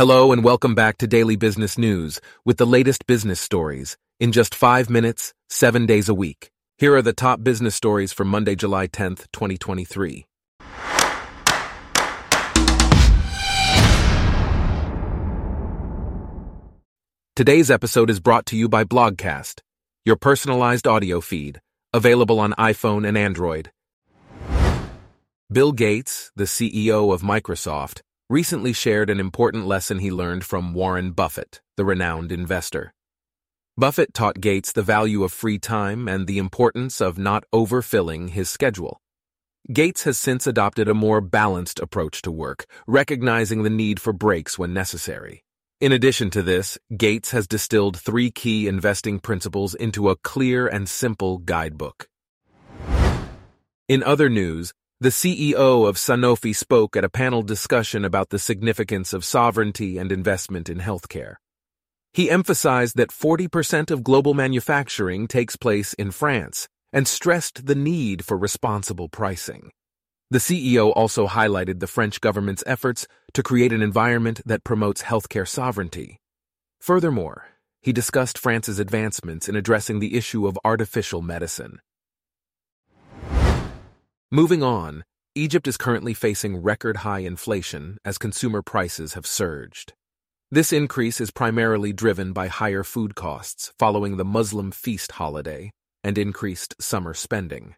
Hello and welcome back to Daily Business News with the latest business stories in just five minutes, seven days a week. Here are the top business stories for Monday, July 10th, 2023. Today's episode is brought to you by Blogcast, your personalized audio feed, available on iPhone and Android. Bill Gates, the CEO of Microsoft, recently shared an important lesson he learned from Warren Buffett, the renowned investor. Buffett taught Gates the value of free time and the importance of not overfilling his schedule. Gates has since adopted a more balanced approach to work, recognizing the need for breaks when necessary. In addition to this, Gates has distilled three key investing principles into a clear and simple guidebook. In other news, the CEO of Sanofi spoke at a panel discussion about the significance of sovereignty and investment in healthcare. He emphasized that 40% of global manufacturing takes place in France and stressed the need for responsible pricing. The CEO also highlighted the French government's efforts to create an environment that promotes healthcare sovereignty. Furthermore, he discussed France's advancements in addressing the issue of artificial medicine. Moving on, Egypt is currently facing record high inflation as consumer prices have surged. This increase is primarily driven by higher food costs following the Muslim feast holiday and increased summer spending.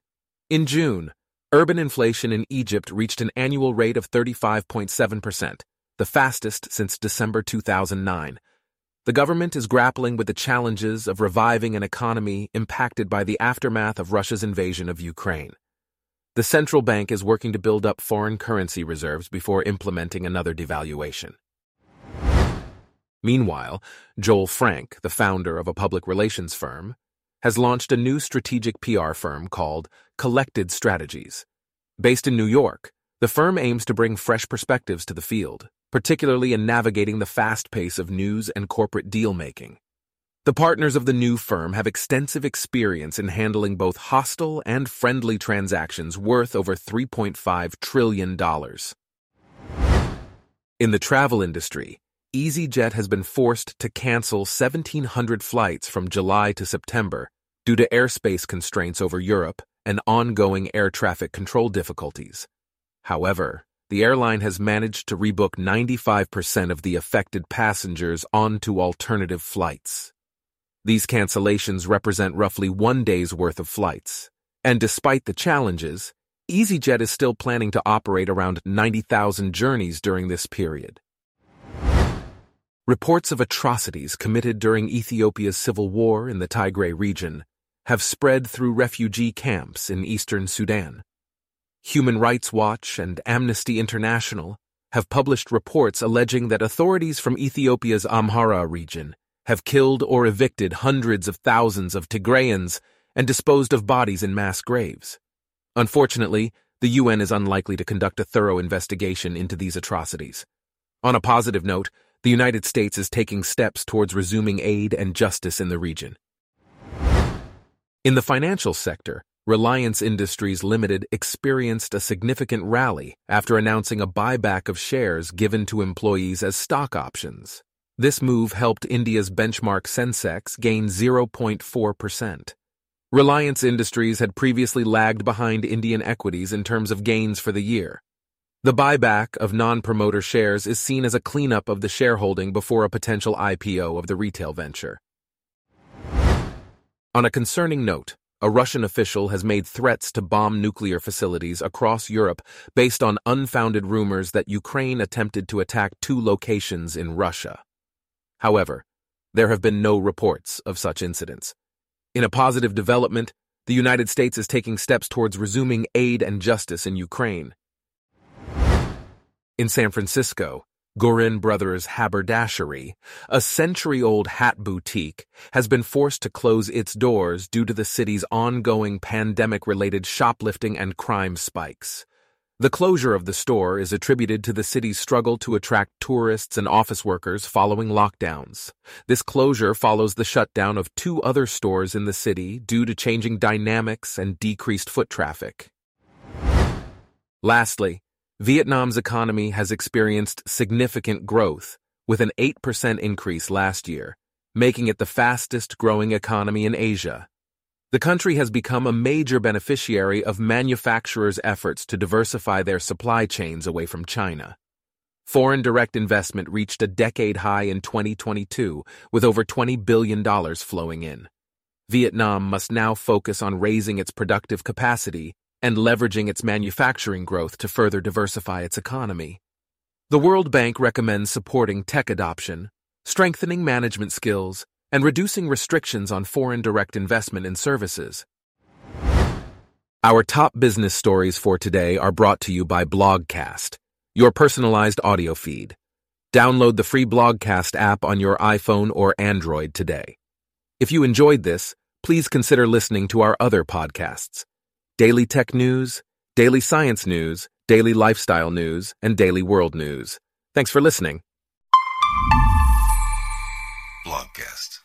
In June, urban inflation in Egypt reached an annual rate of 35.7%, the fastest since December 2009. The government is grappling with the challenges of reviving an economy impacted by the aftermath of Russia's invasion of Ukraine. The central bank is working to build up foreign currency reserves before implementing another devaluation. Meanwhile, Joel Frank, the founder of a public relations firm, has launched a new strategic PR firm called Collected Strategies. Based in New York, the firm aims to bring fresh perspectives to the field, particularly in navigating the fast pace of news and corporate deal making. The partners of the new firm have extensive experience in handling both hostile and friendly transactions worth over $3.5 trillion. In the travel industry, EasyJet has been forced to cancel 1,700 flights from July to September due to airspace constraints over Europe and ongoing air traffic control difficulties. However, the airline has managed to rebook 95% of the affected passengers onto alternative flights. These cancellations represent roughly one day's worth of flights. And despite the challenges, EasyJet is still planning to operate around 90,000 journeys during this period. Reports of atrocities committed during Ethiopia's civil war in the Tigray region have spread through refugee camps in eastern Sudan. Human Rights Watch and Amnesty International have published reports alleging that authorities from Ethiopia's Amhara region have killed or evicted hundreds of thousands of Tigrayans and disposed of bodies in mass graves. Unfortunately, the UN is unlikely to conduct a thorough investigation into these atrocities. On a positive note, the United States is taking steps towards resuming aid and justice in the region. In the financial sector, Reliance Industries Limited experienced a significant rally after announcing a buyback of shares given to employees as stock options. This move helped India's benchmark Sensex gain 0.4%. Reliance Industries had previously lagged behind Indian equities in terms of gains for the year. The buyback of non-promoter shares is seen as a cleanup of the shareholding before a potential IPO of the retail venture. On a concerning note, a Russian official has made threats to bomb nuclear facilities across Europe based on unfounded rumors that Ukraine attempted to attack two locations in Russia. However, there have been no reports of such incidents. In a positive development, the United States is taking steps towards resuming aid and justice in Ukraine. In San Francisco, Goorin Brothers Haberdashery, a century-old hat boutique, has been forced to close its doors due to the city's ongoing pandemic-related shoplifting and crime spikes. The closure of the store is attributed to the city's struggle to attract tourists and office workers following lockdowns. This closure follows the shutdown of two other stores in the city due to changing dynamics and decreased foot traffic. Lastly, Vietnam's economy has experienced significant growth, with an 8% increase last year, making it the fastest growing economy in Asia. The country has become a major beneficiary of manufacturers' efforts to diversify their supply chains away from China. Foreign direct investment reached a decade high in 2022, with over $20 billion flowing in. Vietnam must now focus on raising its productive capacity and leveraging its manufacturing growth to further diversify its economy. The World Bank recommends supporting tech adoption, strengthening management skills, and reducing restrictions on foreign direct investment in services. Our top business stories for today are brought to you by Blogcast, your personalized audio feed. Download the free Blogcast app on your iPhone or Android today. If you enjoyed this, please consider listening to our other podcasts Daily Tech News, Daily Science News, Daily Lifestyle News, and Daily World News. Thanks for listening. Blogcast.